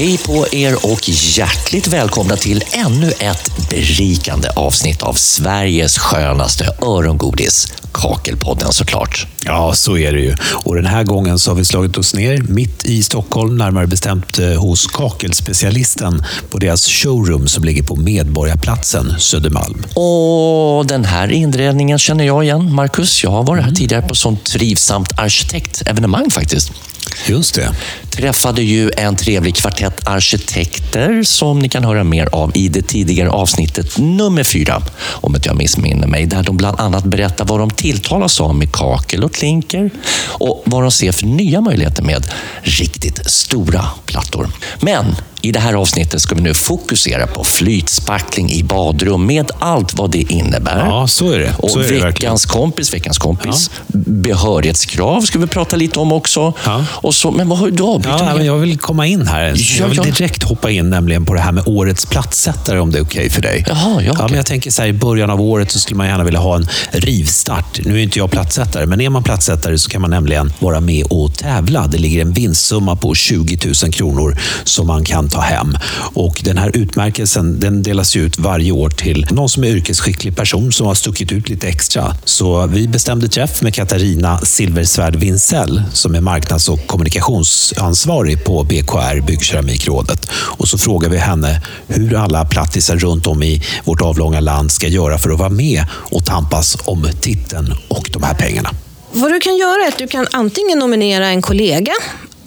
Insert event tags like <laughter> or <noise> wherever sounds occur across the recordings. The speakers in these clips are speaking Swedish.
Hej på er och hjärtligt välkomna till ännu ett berikande avsnitt av Sveriges skönaste örongodis. Kakelpodden såklart. Ja, så är det ju. Och den här gången så har vi slagit oss ner mitt i Stockholm, närmare bestämt eh, hos Kakelspecialisten på deras showroom som ligger på Medborgarplatsen, Södermalm. Och den här inredningen känner jag igen, Marcus. Jag har varit här tidigare på sånt trivsamt arkitektevenemang faktiskt. Just det. Träffade ju en trevlig kvartett arkitekter som ni kan höra mer av i det tidigare avsnittet nummer fyra, om inte jag missminner mig, där de bland annat berättar vad de tilltalas av med kakel och klinker och vad de ser för nya möjligheter med riktigt stora plattor. Men i det här avsnittet ska vi nu fokusera på flytspackling i badrum med allt vad det innebär. Ja, så är det. Och så är det veckans kompis, veckans kompis. Behörighetskrav ska vi prata lite om också. Ja. Och så, men vad har du avbrutit Ja, men jag vill komma in här. Jag vill ja. direkt hoppa in nämligen på det här med årets plattsättare, om det är okej för dig. Jaha, ja, okej. men jag tänker så här, I början av året så skulle man gärna vilja ha en rivstart. Nu är inte jag plattsättare, men är man plattsättare så kan man nämligen vara med och tävla. Det ligger en vinstsumma på 20 000 kronor som man kan ta hem. Och Den här utmärkelsen den delas ut varje år till någon som är yrkesskicklig person som har stuckit ut lite extra. Så vi bestämde träff med Katarina Silversvärd Winsell som är marknads och kommunikationsansvarig på BKR, Byggkeramikrådet. Och så frågar vi henne hur alla plattisar runt om i vårt avlånga land ska göra för att vara med och tampas om titeln och de här pengarna. Vad du kan göra är att du kan antingen nominera en kollega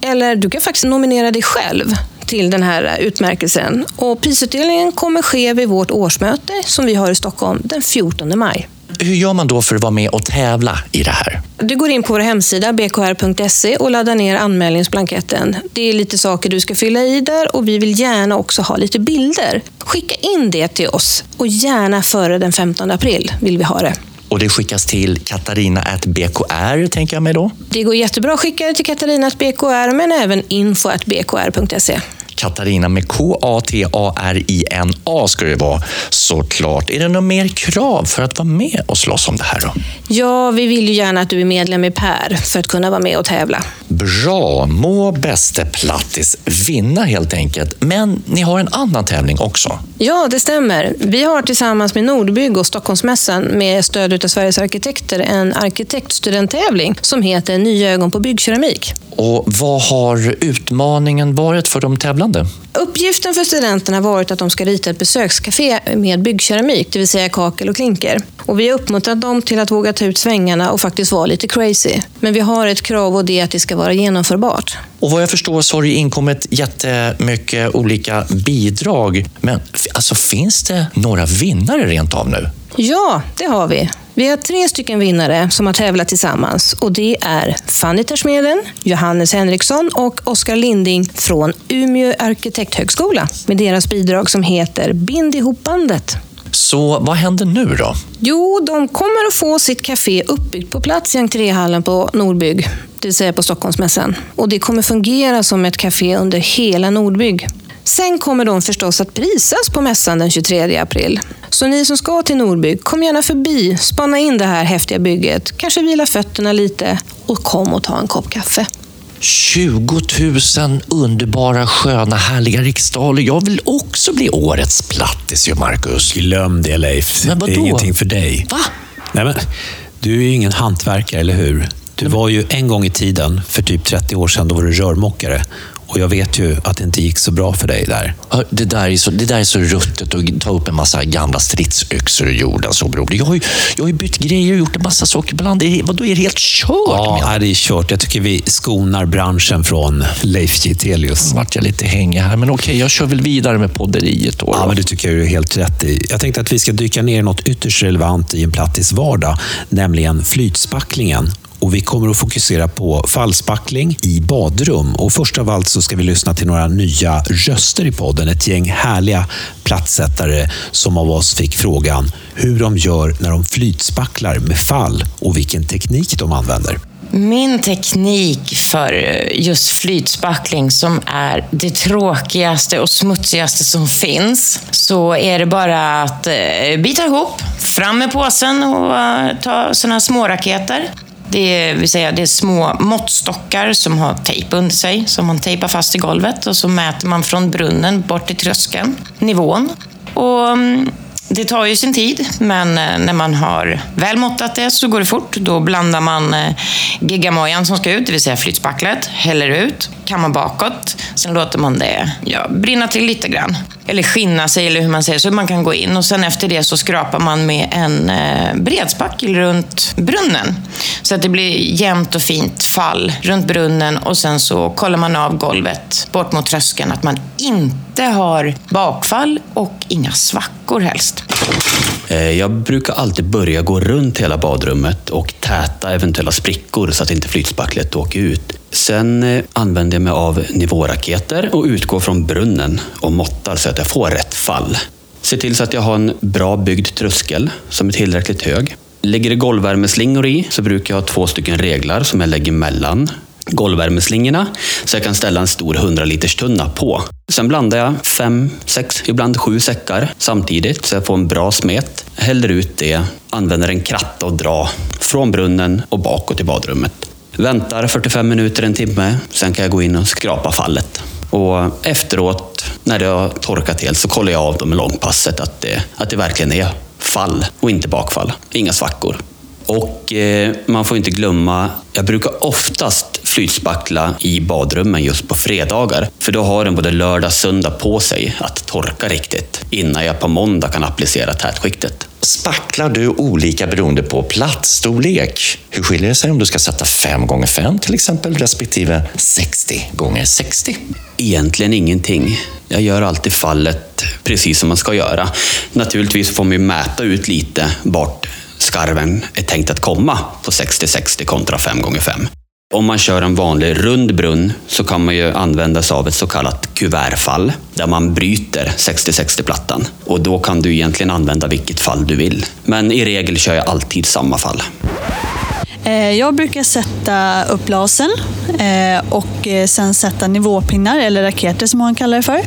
eller du kan faktiskt nominera dig själv till den här utmärkelsen. Och prisutdelningen kommer ske vid vårt årsmöte som vi har i Stockholm den 14 maj. Hur gör man då för att vara med och tävla i det här? Du går in på vår hemsida bkr.se och laddar ner anmälningsblanketten. Det är lite saker du ska fylla i där och vi vill gärna också ha lite bilder. Skicka in det till oss och gärna före den 15 april vill vi ha det. Och det skickas till katarina.bkr, tänker jag mig då. Det går jättebra att skicka det till Katarina.bkr men även info.bkr.se. Katarina med K-A-T-A-R-I-N-A ska det vara såklart. Är det några mer krav för att vara med och slåss om det här då? Ja, vi vill ju gärna att du är medlem i PER för att kunna vara med och tävla. Bra, må bäste plattis vinna helt enkelt. Men ni har en annan tävling också. Ja, det stämmer. Vi har tillsammans med Nordbygg och Stockholmsmässan med stöd av Sveriges arkitekter en arkitektstudenttävling som heter Nya ögon på byggkeramik. Och vad har utmaningen varit för de tävlande? Uppgiften för studenterna har varit att de ska rita ett besökscafé med byggkeramik, det vill säga kakel och klinker. Och vi har uppmuntrat dem till att våga ta ut svängarna och faktiskt vara lite crazy. Men vi har ett krav och det är att det ska vara genomförbart. Och vad jag förstår så har det inkommit jättemycket olika bidrag. Men alltså, finns det några vinnare rent av nu? Ja, det har vi. Vi har tre stycken vinnare som har tävlat tillsammans och det är Fanny Tersmeden, Johannes Henriksson och Oskar Linding från Umeå arkitekthögskola med deras bidrag som heter Bind ihop bandet. Så vad händer nu då? Jo, de kommer att få sitt café uppbyggt på plats i entréhallen på Nordbygg, det vill säga på Stockholmsmässan. Och det kommer fungera som ett café under hela Nordbygg. Sen kommer de förstås att prisas på mässan den 23 april. Så ni som ska till Nordbygg, kom gärna förbi, spana in det här häftiga bygget, kanske vila fötterna lite och kom och ta en kopp kaffe. 20 000 underbara, sköna, härliga riksdaler. Jag vill också bli årets plattis ju, Marcus. Glöm det Leif. Men det är ingenting för dig. Va? Nej, men, du är ju ingen hantverkare, eller hur? Du var ju en gång i tiden, för typ 30 år sedan, då var du rörmokare. Och jag vet ju att det inte gick så bra för dig där. Det där, är så, det där är så ruttet att ta upp en massa gamla stridsyxor ur jorden. Så broder. Jag, har ju, jag har ju bytt grejer och gjort en massa saker ibland. Det är, vadå, är det helt kört? Ja, det är kört. Jag tycker vi skonar branschen från Leif Gitelius. Nu vart jag lite hängig här, men okej, jag kör väl vidare med podderiet då. Ja, men det tycker jag du är helt rätt i. Jag tänkte att vi ska dyka ner i något ytterst relevant i en plattis vardag, nämligen flytspacklingen. Och vi kommer att fokusera på fallspackling i badrum. Och först av allt så ska vi lyssna till några nya röster i podden. Ett gäng härliga plattsättare som av oss fick frågan hur de gör när de flytspacklar med fall och vilken teknik de använder. Min teknik för eh, just flytspackling som är det tråkigaste och smutsigaste som finns så är det bara att eh, bita ihop, fram med påsen och eh, ta sådana små raketer. Det vill säga, det är små måttstockar som har tejp under sig, som man tejpar fast i golvet och så mäter man från brunnen bort till tröskeln, nivån. Och mm, det tar ju sin tid, men eh, när man har väl måttat det så går det fort. Då blandar man eh, gigamojan som ska ut, det vill säga flytspacklet, häller ut, kammar bakåt. Sen låter man det ja, brinna till lite grann. Eller skinna sig, eller hur man säger, så man kan gå in. Och sen efter det så skrapar man med en eh, bredspackel runt brunnen. Så att det blir jämnt och fint fall runt brunnen och sen så kollar man av golvet bort mot tröskeln, att man inte har bakfall och inga svackor helst. Eh, jag brukar alltid börja gå runt hela badrummet och täta eventuella sprickor så att inte flytspacklet åker ut. Sen eh, använder jag mig av nivåraketer och utgår från brunnen och måttar så att jag får rätt fall. Se till så att jag har en bra byggd tröskel som är tillräckligt hög. Lägger det golvvärmeslingor i så brukar jag ha två stycken reglar som jag lägger mellan golvvärmeslingorna så jag kan ställa en stor 100 liters tunna på. Sen blandar jag fem, sex, ibland sju säckar samtidigt så jag får en bra smet. Häller ut det, använder en kratta och dra från brunnen och bakåt i badrummet. Väntar 45 minuter, en timme, sen kan jag gå in och skrapa fallet. Och efteråt, när det har torkat helt, så kollar jag av dem med långpasset att det, att det verkligen är fall och inte bakfall. Inga svackor. Och eh, man får inte glömma, jag brukar oftast flytspackla i badrummen just på fredagar. För då har den både lördag och söndag på sig att torka riktigt innan jag på måndag kan applicera tätskiktet. Spacklar du olika beroende på platsstorlek? Hur skiljer det sig om du ska sätta 5 gånger 5 till exempel respektive 60 gånger 60? Egentligen ingenting. Jag gör alltid fallet precis som man ska göra. Naturligtvis får man ju mäta ut lite vart skarven är tänkt att komma på 60-60 kontra 5 gånger 5 om man kör en vanlig rund brunn så kan man ju använda sig av ett så kallat kuvertfall där man bryter 60-60-plattan. Och då kan du egentligen använda vilket fall du vill. Men i regel kör jag alltid samma fall. Eh, jag brukar sätta upp lasen eh, och eh, sen sätta nivåpinnar, eller raketer som man kallar det för.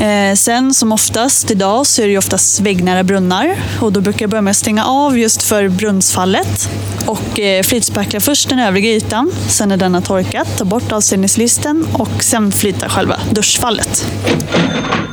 Eh, sen som oftast idag så är det ju oftast väggnära brunnar och då brukar jag börja med att stänga av just för brunnsfallet och eh, flytspackla först den övriga ytan. Sen när den har torkat, ta bort avstängningslisten och sen flyta själva duschfallet.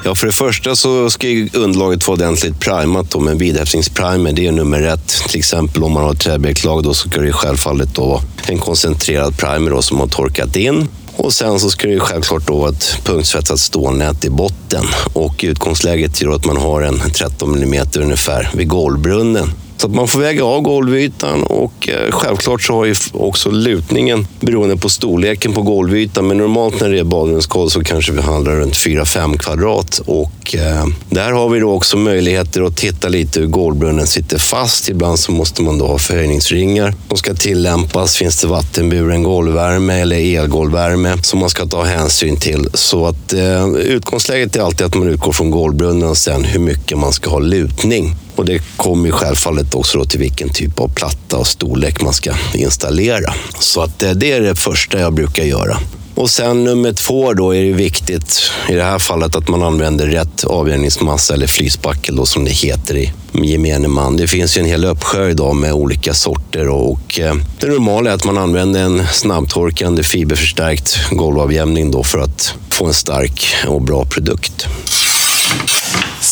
Ja, för det första så ska underlaget vara ordentligt primat då, med en vidhäftningsprimer. Det är nummer ett. Till exempel om man har träbjälklag då så ska det självfallet då vara en koncentrerad primer då, som har torkat in. Och sen så ska det ju självklart då vara ett punktsvetsat stålnät i botten. Och utgångsläget gör att man har en 13 mm ungefär vid golvbrunnen. Så att man får väga av golvytan och eh, självklart så har ju också lutningen beroende på storleken på golvytan. Men normalt när det är badrumsgolv så kanske vi handlar runt 4-5 kvadrat. Och eh, där har vi då också möjligheter att titta lite hur golvbrunnen sitter fast. Ibland så måste man då ha förhöjningsringar som ska tillämpas. Finns det vattenburen golvvärme eller elgolvvärme som man ska ta hänsyn till. Så att eh, utgångsläget är alltid att man utgår från golvbrunnen och sen hur mycket man ska ha lutning. Och det kommer självfallet också till vilken typ av platta och storlek man ska installera. Så att eh, det är det första jag brukar göra. Och sen nummer två då är det viktigt i det här fallet att man använder rätt avjämningsmassa, eller flytspackel då, som det heter i gemene man. Det finns ju en hel uppsjö idag med olika sorter och eh, det normala är att man använder en snabbtorkande fiberförstärkt golvavjämning då för att få en stark och bra produkt.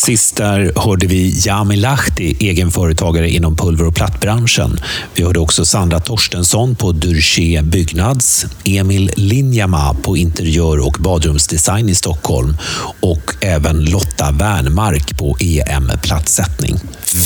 Sist där hörde vi Jami Lahti, egenföretagare inom pulver och plattbranschen. Vi hörde också Sandra Torstensson på Dyrché Byggnads, Emil Linjama på interiör och badrumsdesign i Stockholm och även Lotta Wernmark på EM Plattsättning.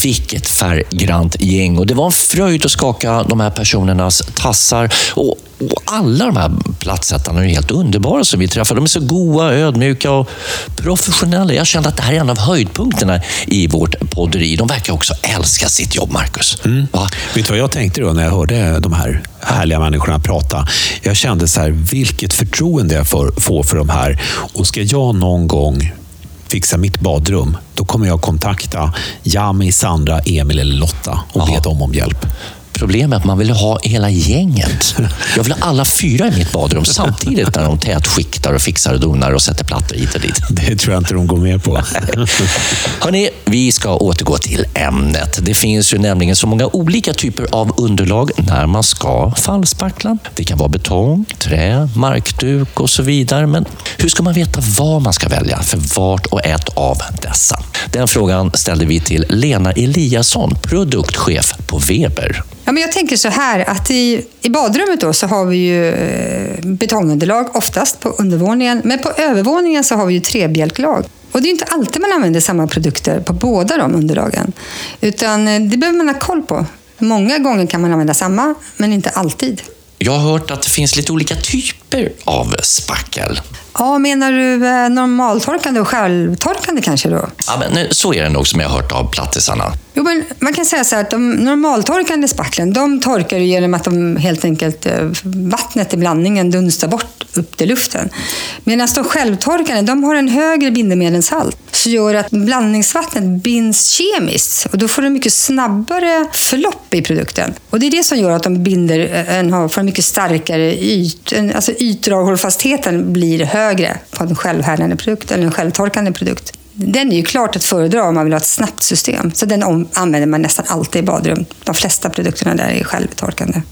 Vilket färggrant gäng och det var en fröjd att skaka de här personernas tassar. Och och alla de här plattsättarna är helt underbara som vi träffar. De är så goa, ödmjuka och professionella. Jag kände att det här är en av höjdpunkterna i vårt podderi. De verkar också älska sitt jobb, Marcus. Mm. Vet du vad jag tänkte då när jag hörde de här härliga människorna prata? Jag kände så här, vilket förtroende jag får för de här. Och ska jag någon gång fixa mitt badrum, då kommer jag kontakta Jami, Sandra, Emil eller Lotta och be dem om hjälp. Problemet är att man vill ha hela gänget. Jag vill ha alla fyra i mitt badrum samtidigt när de tätskiktar och fixar och donar och sätter plattor hit och dit. Det tror jag inte de går med på. Hörrni, vi ska återgå till ämnet. Det finns ju nämligen så många olika typer av underlag när man ska fallspackla. Det kan vara betong, trä, markduk och så vidare. Men hur ska man veta vad man ska välja för vart och ett av dessa? Den frågan ställde vi till Lena Eliasson, produktchef på Weber. Ja, men jag tänker så här att i, i badrummet då så har vi ju eh, betongunderlag oftast på undervåningen. Men på övervåningen så har vi ju trebjälklag. Och det är inte alltid man använder samma produkter på båda de underlagen. Utan eh, det behöver man ha koll på. Många gånger kan man använda samma, men inte alltid. Jag har hört att det finns lite olika typer av spackel. Ja, menar du eh, normaltorkande och självtorkande kanske då? Ja, men så är det nog som jag har hört av plattisarna. Jo, men man kan säga så här att de normaltorkande spacklen, de torkar genom att de helt enkelt, eh, vattnet i blandningen dunstar bort upp till luften. Medan de självtorkande, de har en högre bindemedlemshalt. Så gör att blandningsvattnet binds kemiskt och då får du mycket snabbare förlopp i produkten. Och det är det som gör att de binder, eh, en får en mycket starkare yt, alltså ytdraghållfastheten blir högre på en självhärdande produkt eller en självtorkande produkt. Den är ju klart att föredra om man vill ha ett snabbt system. Så den använder man nästan alltid i badrum. De flesta produkterna där är självtorkande.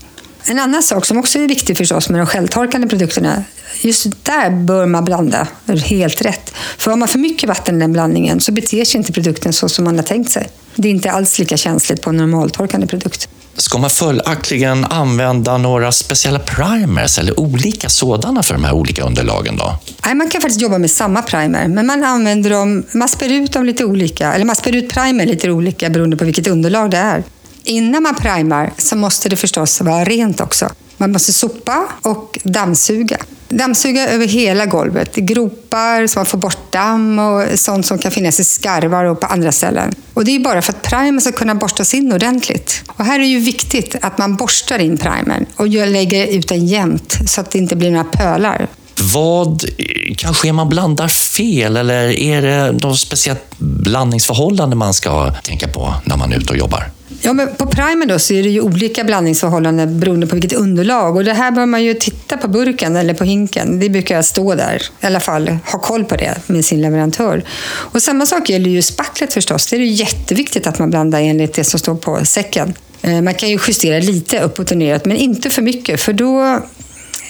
En annan sak som också är viktig förstås med de självtorkande produkterna, just där bör man blanda helt rätt. För har man för mycket vatten i den blandningen så beter sig inte produkten så som man har tänkt sig. Det är inte alls lika känsligt på en normaltorkande produkt. Ska man följaktligen använda några speciella primers eller olika sådana för de här olika underlagen då? Nej, man kan faktiskt jobba med samma primer, men man använder dem, man spär ut dem lite olika, eller man spär ut primer lite olika beroende på vilket underlag det är. Innan man primar så måste det förstås vara rent också. Man måste sopa och dammsuga. Dammsuga över hela golvet, gropar så man får bort damm och sånt som kan finnas i skarvar och på andra ställen. Och det är bara för att primern ska kunna borstas in ordentligt. Och här är det ju viktigt att man borstar in primern och lägger ut den jämnt så att det inte blir några pölar. Vad kanske man blandar fel eller är det något speciellt blandningsförhållande man ska tänka på när man är ute och jobbar? Ja, men på primer då så är det ju olika blandningsförhållanden beroende på vilket underlag. Och det här bör man ju titta på burken eller på hinken. Det brukar stå där. I alla fall ha koll på det med sin leverantör. Och samma sak gäller ju spacklet förstås. Det är ju jätteviktigt att man blandar enligt det som står på säcken. Eh, man kan ju justera lite uppåt och neråt, men inte för mycket. För då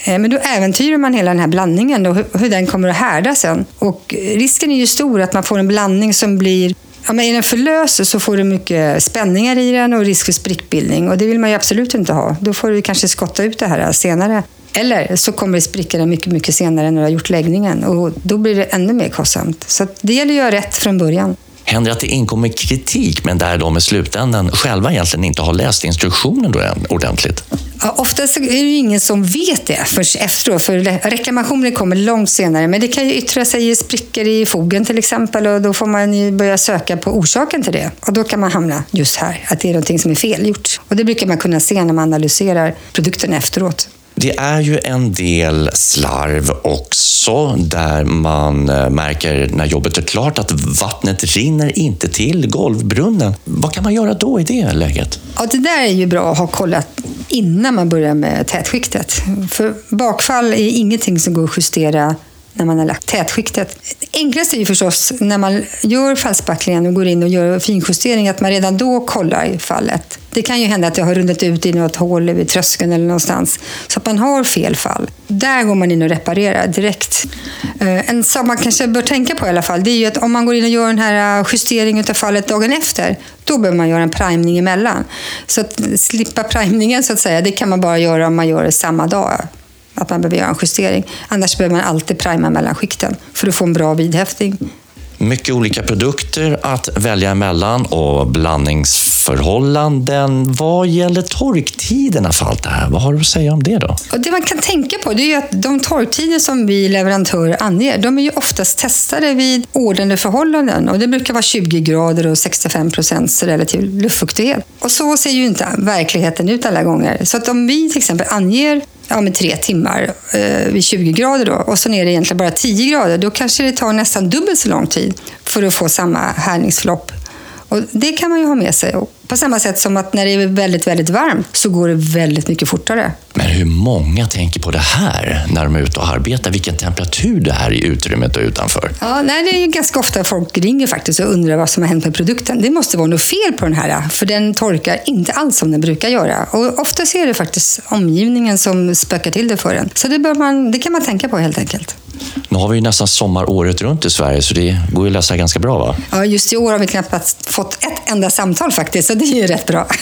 eh, men då äventyrar man hela den här blandningen och hur den kommer att härda sen. Och risken är ju stor att man får en blandning som blir Ja, men är den för lös så får du mycket spänningar i den och risk för sprickbildning. Och det vill man ju absolut inte ha. Då får du kanske skotta ut det här senare. Eller så kommer det spricka mycket, mycket senare när du har gjort läggningen. Och då blir det ännu mer kostsamt. Så det gäller att göra rätt från början. Händer det att det inkommer kritik, men där de i slutändan själva egentligen inte har läst instruktionen då ordentligt? Ja, oftast är det ju ingen som vet det först efteråt, för reklamationer kommer långt senare. Men det kan ju yttra sig i sprickor i fogen till exempel och då får man ju börja söka på orsaken till det. Och då kan man hamna just här, att det är någonting som är felgjort. Och det brukar man kunna se när man analyserar produkten efteråt. Det är ju en del slarv också där man eh, märker när jobbet är klart att vattnet rinner inte till golvbrunnen. Vad kan man göra då i det läget? Ja, det där är ju bra att ha kollat innan man börjar med tätskiktet. För bakfall är ingenting som går att justera när man har lagt tätskiktet. Enklast är ju förstås när man gör fallspacklingen och går in och gör finjustering, att man redan då kollar fallet. Det kan ju hända att det har runnit ut i något hål vid tröskeln eller någonstans, så att man har fel fall. Där går man in och reparerar direkt. Eh, en sak man kanske bör tänka på i alla fall, det är ju att om man går in och gör den här eh, justeringen av fallet dagen efter, då behöver man göra en primning emellan. Så att slippa primningen så att säga, det kan man bara göra om man gör det samma dag att man behöver göra en justering. Annars behöver man alltid prima mellan skikten för att få en bra vidhäftning. Mycket olika produkter att välja emellan och blandningsförhållanden. Vad gäller torktiderna för allt det här? Vad har du att säga om det då? Och det man kan tänka på det är att de torktider som vi leverantörer anger, de är ju oftast testade vid ordnade förhållanden. Och det brukar vara 20 grader och 65 procents relativ luftfuktighet. Och så ser ju inte verkligheten ut alla gånger. Så att om vi till exempel anger ja, med tre timmar eh, vid 20 grader då, och sen är det egentligen bara 10 grader, då kanske det tar nästan dubbelt så lång tid för att få samma härningsförlopp. Och det kan man ju ha med sig. Och på samma sätt som att när det är väldigt, väldigt varmt så går det väldigt mycket fortare. Men hur många tänker på det här när de är ute och arbetar? Vilken temperatur det är i utrymmet och utanför? Ja, nej, det är ganska ofta folk ringer faktiskt och undrar vad som har hänt med produkten. Det måste vara något fel på den här, för den torkar inte alls som den brukar göra. Och ofta är det faktiskt omgivningen som spökar till det för en. Så det, man, det kan man tänka på helt enkelt. Nu har vi ju nästan sommar året runt i Sverige, så det går ju att lösa ganska bra va? Ja, just i år har vi knappt fått ett enda samtal faktiskt, så det är ju rätt bra. <laughs>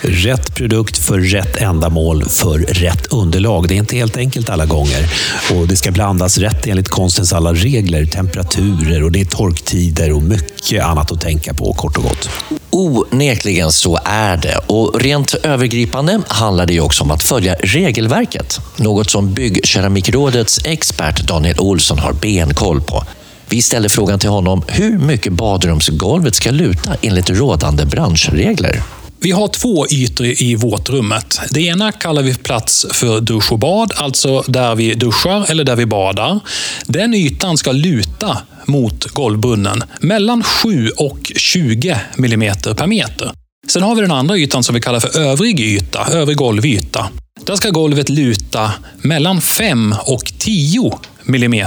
Rätt produkt för rätt ändamål för rätt underlag. Det är inte helt enkelt alla gånger. Och Det ska blandas rätt enligt konstens alla regler, temperaturer och det är torktider och mycket annat att tänka på kort och gott. Onekligen så är det. Och rent övergripande handlar det ju också om att följa regelverket. Något som Byggkeramikrådets expert Daniel Olsson har benkoll på. Vi ställer frågan till honom hur mycket badrumsgolvet ska luta enligt rådande branschregler. Vi har två ytor i våtrummet. Det ena kallar vi plats för dusch och bad, alltså där vi duschar eller där vi badar. Den ytan ska luta mot golvbrunnen mellan 7 och 20 mm per meter. Sen har vi den andra ytan som vi kallar för övrig yta, övrig golvyta. Där ska golvet luta mellan 5 och 10 mm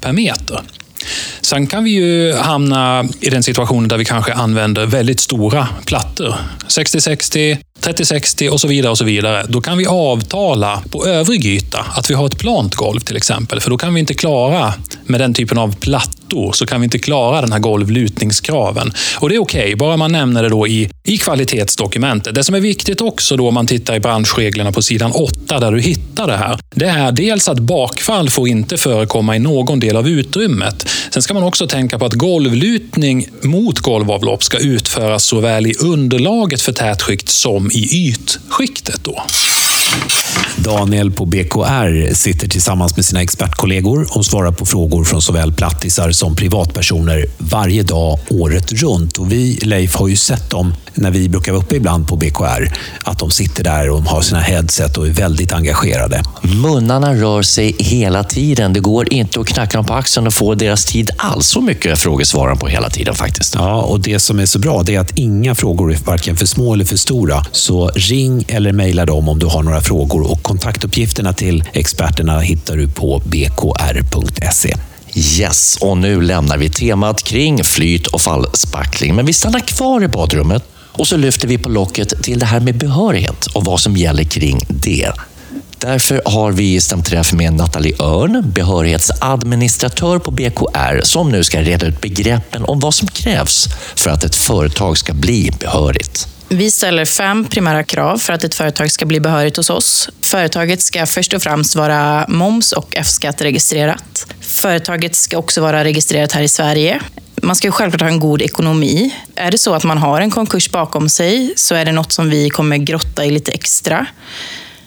per meter. Sen kan vi ju hamna i den situationen där vi kanske använder väldigt stora plattor. 60-60, 30-60 och så vidare. och så vidare. Då kan vi avtala på övrig yta att vi har ett plant golv till exempel. För då kan vi inte klara, med den typen av plattor, så kan vi inte klara den här golvlutningskraven. Och det är okej, okay, bara man nämner det då i, i kvalitetsdokumentet. Det som är viktigt också då om man tittar i branschreglerna på sidan 8 där du hittar det här. Det är dels att bakfall får inte förekomma i någon del av utrymmet. Sen ska man också tänka på att golvlutning mot golvavlopp ska utföras såväl i underlaget för tätskikt som i ytskiktet. Då. Daniel på BKR sitter tillsammans med sina expertkollegor och svarar på frågor från såväl plattisar som privatpersoner varje dag året runt. Och vi, Leif, har ju sett dem när vi brukar vara uppe ibland på BKR, att de sitter där och har sina headset och är väldigt engagerade. Munnarna rör sig hela tiden. Det går inte att knacka dem på axeln och få deras tid alls så mycket frågesvaren på hela tiden faktiskt. Ja, och det som är så bra det är att inga frågor är varken för små eller för stora. Så ring eller mejla dem om du har några frågor och kontaktuppgifterna till experterna hittar du på bkr.se. Yes, och nu lämnar vi temat kring flyt och fallspackling. Men vi stannar kvar i badrummet och så lyfter vi på locket till det här med behörighet och vad som gäller kring det. Därför har vi stämt träff med Nathalie Örn, behörighetsadministratör på BKR, som nu ska reda ut begreppen om vad som krävs för att ett företag ska bli behörigt. Vi ställer fem primära krav för att ett företag ska bli behörigt hos oss. Företaget ska först och främst vara moms och F-skatteregistrerat. Företaget ska också vara registrerat här i Sverige. Man ska självklart ha en god ekonomi. Är det så att man har en konkurs bakom sig så är det något som vi kommer grotta i lite extra.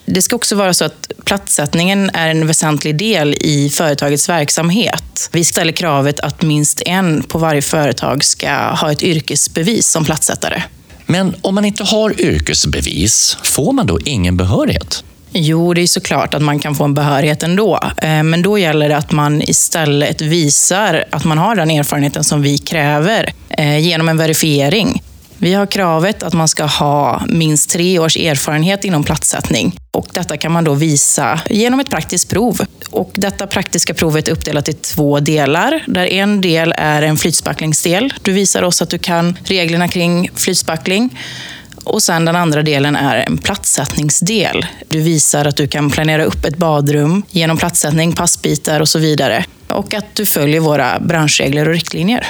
Det ska också vara så att platssättningen är en väsentlig del i företagets verksamhet. Vi ställer kravet att minst en på varje företag ska ha ett yrkesbevis som platssättare. Men om man inte har yrkesbevis, får man då ingen behörighet? Jo, det är såklart att man kan få en behörighet ändå. Eh, men då gäller det att man istället visar att man har den erfarenheten som vi kräver eh, genom en verifiering. Vi har kravet att man ska ha minst tre års erfarenhet inom platssättning. Och detta kan man då visa genom ett praktiskt prov. Och detta praktiska provet är uppdelat i två delar, där en del är en flytspacklingsdel. Du visar oss att du kan reglerna kring flytspackling. Och sen den andra delen är en platssättningsdel. Du visar att du kan planera upp ett badrum genom platssättning, passbitar och så vidare. Och att du följer våra branschregler och riktlinjer.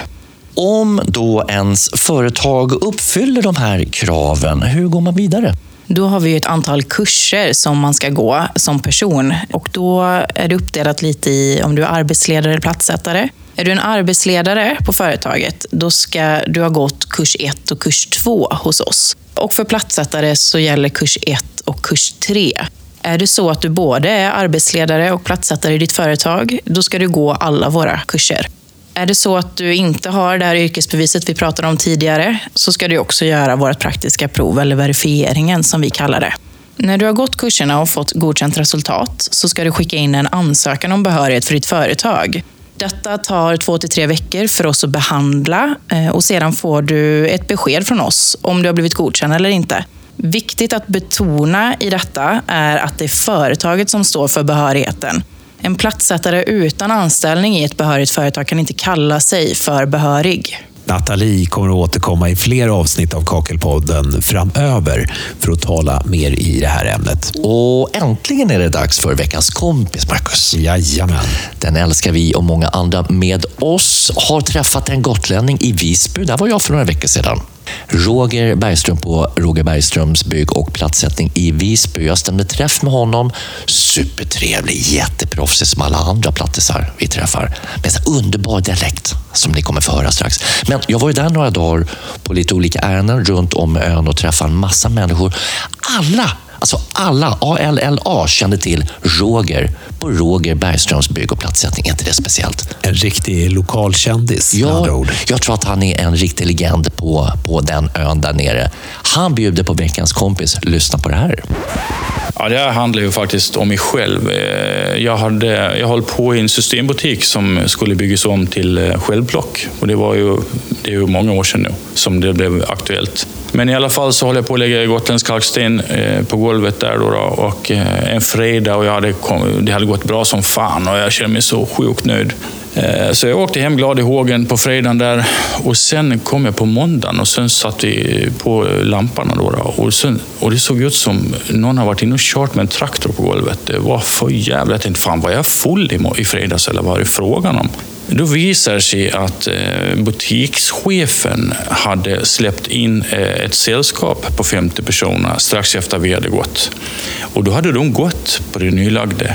Om då ens företag uppfyller de här kraven, hur går man vidare? Då har vi ett antal kurser som man ska gå som person. Och då är det uppdelat lite i om du är arbetsledare eller platssättare. Är du en arbetsledare på företaget, då ska du ha gått kurs 1 och kurs 2 hos oss. Och för platssättare så gäller kurs 1 och kurs 3. Är det så att du både är arbetsledare och platssättare i ditt företag, då ska du gå alla våra kurser. Är det så att du inte har det här yrkesbeviset vi pratade om tidigare, så ska du också göra vårt praktiska prov, eller verifieringen som vi kallar det. När du har gått kurserna och fått godkänt resultat, så ska du skicka in en ansökan om behörighet för ditt företag. Detta tar två till tre veckor för oss att behandla eh, och sedan får du ett besked från oss om du har blivit godkänd eller inte. Viktigt att betona i detta är att det är företaget som står för behörigheten. En platssättare utan anställning i ett behörigt företag kan inte kalla sig för behörig. Nathalie kommer att återkomma i fler avsnitt av Kakelpodden framöver för att tala mer i det här ämnet. Och äntligen är det dags för veckans kompis, Marcus. Jajamän. Den älskar vi och många andra med oss har träffat en gotlänning i Visby. Där var jag för några veckor sedan. Roger Bergström på Roger Bergströms bygg och platssättning i Visby. Jag stämde träff med honom. Supertrevlig, jätteproffsig som alla andra plattisar vi träffar. Med så underbar dialekt som ni kommer få höra strax. Men jag var ju där några dagar på lite olika ärenden runt om ön och träffade en massa människor. Alla Alltså alla, ALLA, kände till Roger på Roger Bergströms bygg och platssättning. Är inte det speciellt? En riktig lokalkändis Ja, ord. jag tror att han är en riktig legend på, på den ön där nere. Han bjuder på veckans kompis. Lyssna på det här. Ja, det här handlar ju faktiskt om mig själv. Eh, Jag, hade, jag höll på i en systembutik som skulle byggas om till eh, självplock. Och det var ju, det är ju många år sedan nu som det blev aktuellt. Men i alla fall så håller jag på att lägga gotländsk kalksten eh, på golvet där då, då och eh, en fredag och jag hade kom, det hade gått bra som fan och jag känner mig så sjukt nöjd. Eh, så jag åkte hem glad i hågen på fredagen där och sen kom jag på måndagen och sen satt vi på lamporna. då, då och, sen, och det såg ut som någon har varit inne och kört med en traktor på golvet. Det var för jävligt. Jag tänkte, fan var jag full i, i fredags eller vad är det frågan om? Då visar det sig att eh, butikschefen hade släppt in eh, ett sällskap på 50 personer strax efter vi hade gått. Och då hade de gått på det nylagda.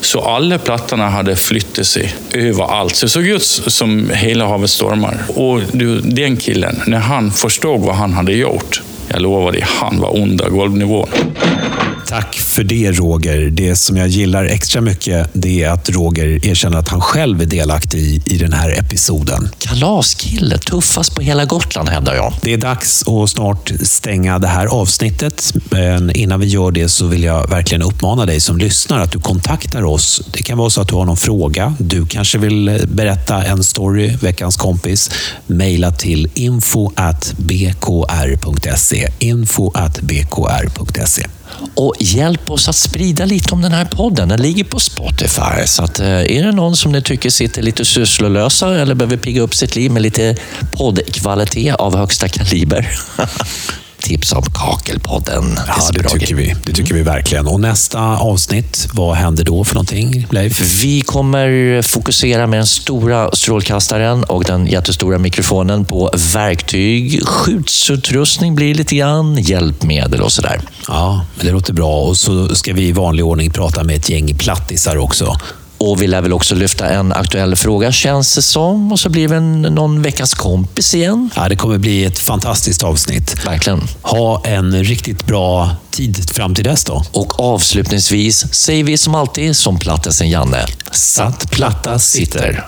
Så alla plattorna hade flyttat sig överallt. Så det såg ut som hela havet stormar. Och du, den killen, när han förstod vad han hade gjort, jag lovar dig, han var under golvnivån. Tack för det Roger. Det som jag gillar extra mycket det är att Roger erkänner att han själv är delaktig i, i den här episoden. Kalaskille, tuffast på hela Gotland hävdar jag. Det är dags att snart stänga det här avsnittet. Men innan vi gör det så vill jag verkligen uppmana dig som lyssnar att du kontaktar oss. Det kan vara så att du har någon fråga. Du kanske vill berätta en story, veckans kompis. Maila till info.bkr.se. Info.bkr.se. Och hjälp oss att sprida lite om den här podden. Den ligger på Spotify. Så att, eh, är det någon som ni tycker sitter lite sysslolösa eller behöver pigga upp sitt liv med lite poddkvalitet av högsta kaliber? <laughs> Tips om Kakelpodden. Ja, det tycker vi. Det tycker vi verkligen. Och nästa avsnitt, vad händer då för någonting, Leif? Vi kommer fokusera med den stora strålkastaren och den jättestora mikrofonen på verktyg, skyddsutrustning blir lite grann, hjälpmedel och sådär. Ja, det låter bra. Och så ska vi i vanlig ordning prata med ett gäng plattisar också. Och vi lär väl också lyfta en aktuell fråga känns det som. Och så blir det någon veckas kompis igen. Ja, det kommer bli ett fantastiskt avsnitt. Verkligen. Ha en riktigt bra tid fram till dess då. Och avslutningsvis säger vi som alltid som plattisen Janne. Satt platta sitter.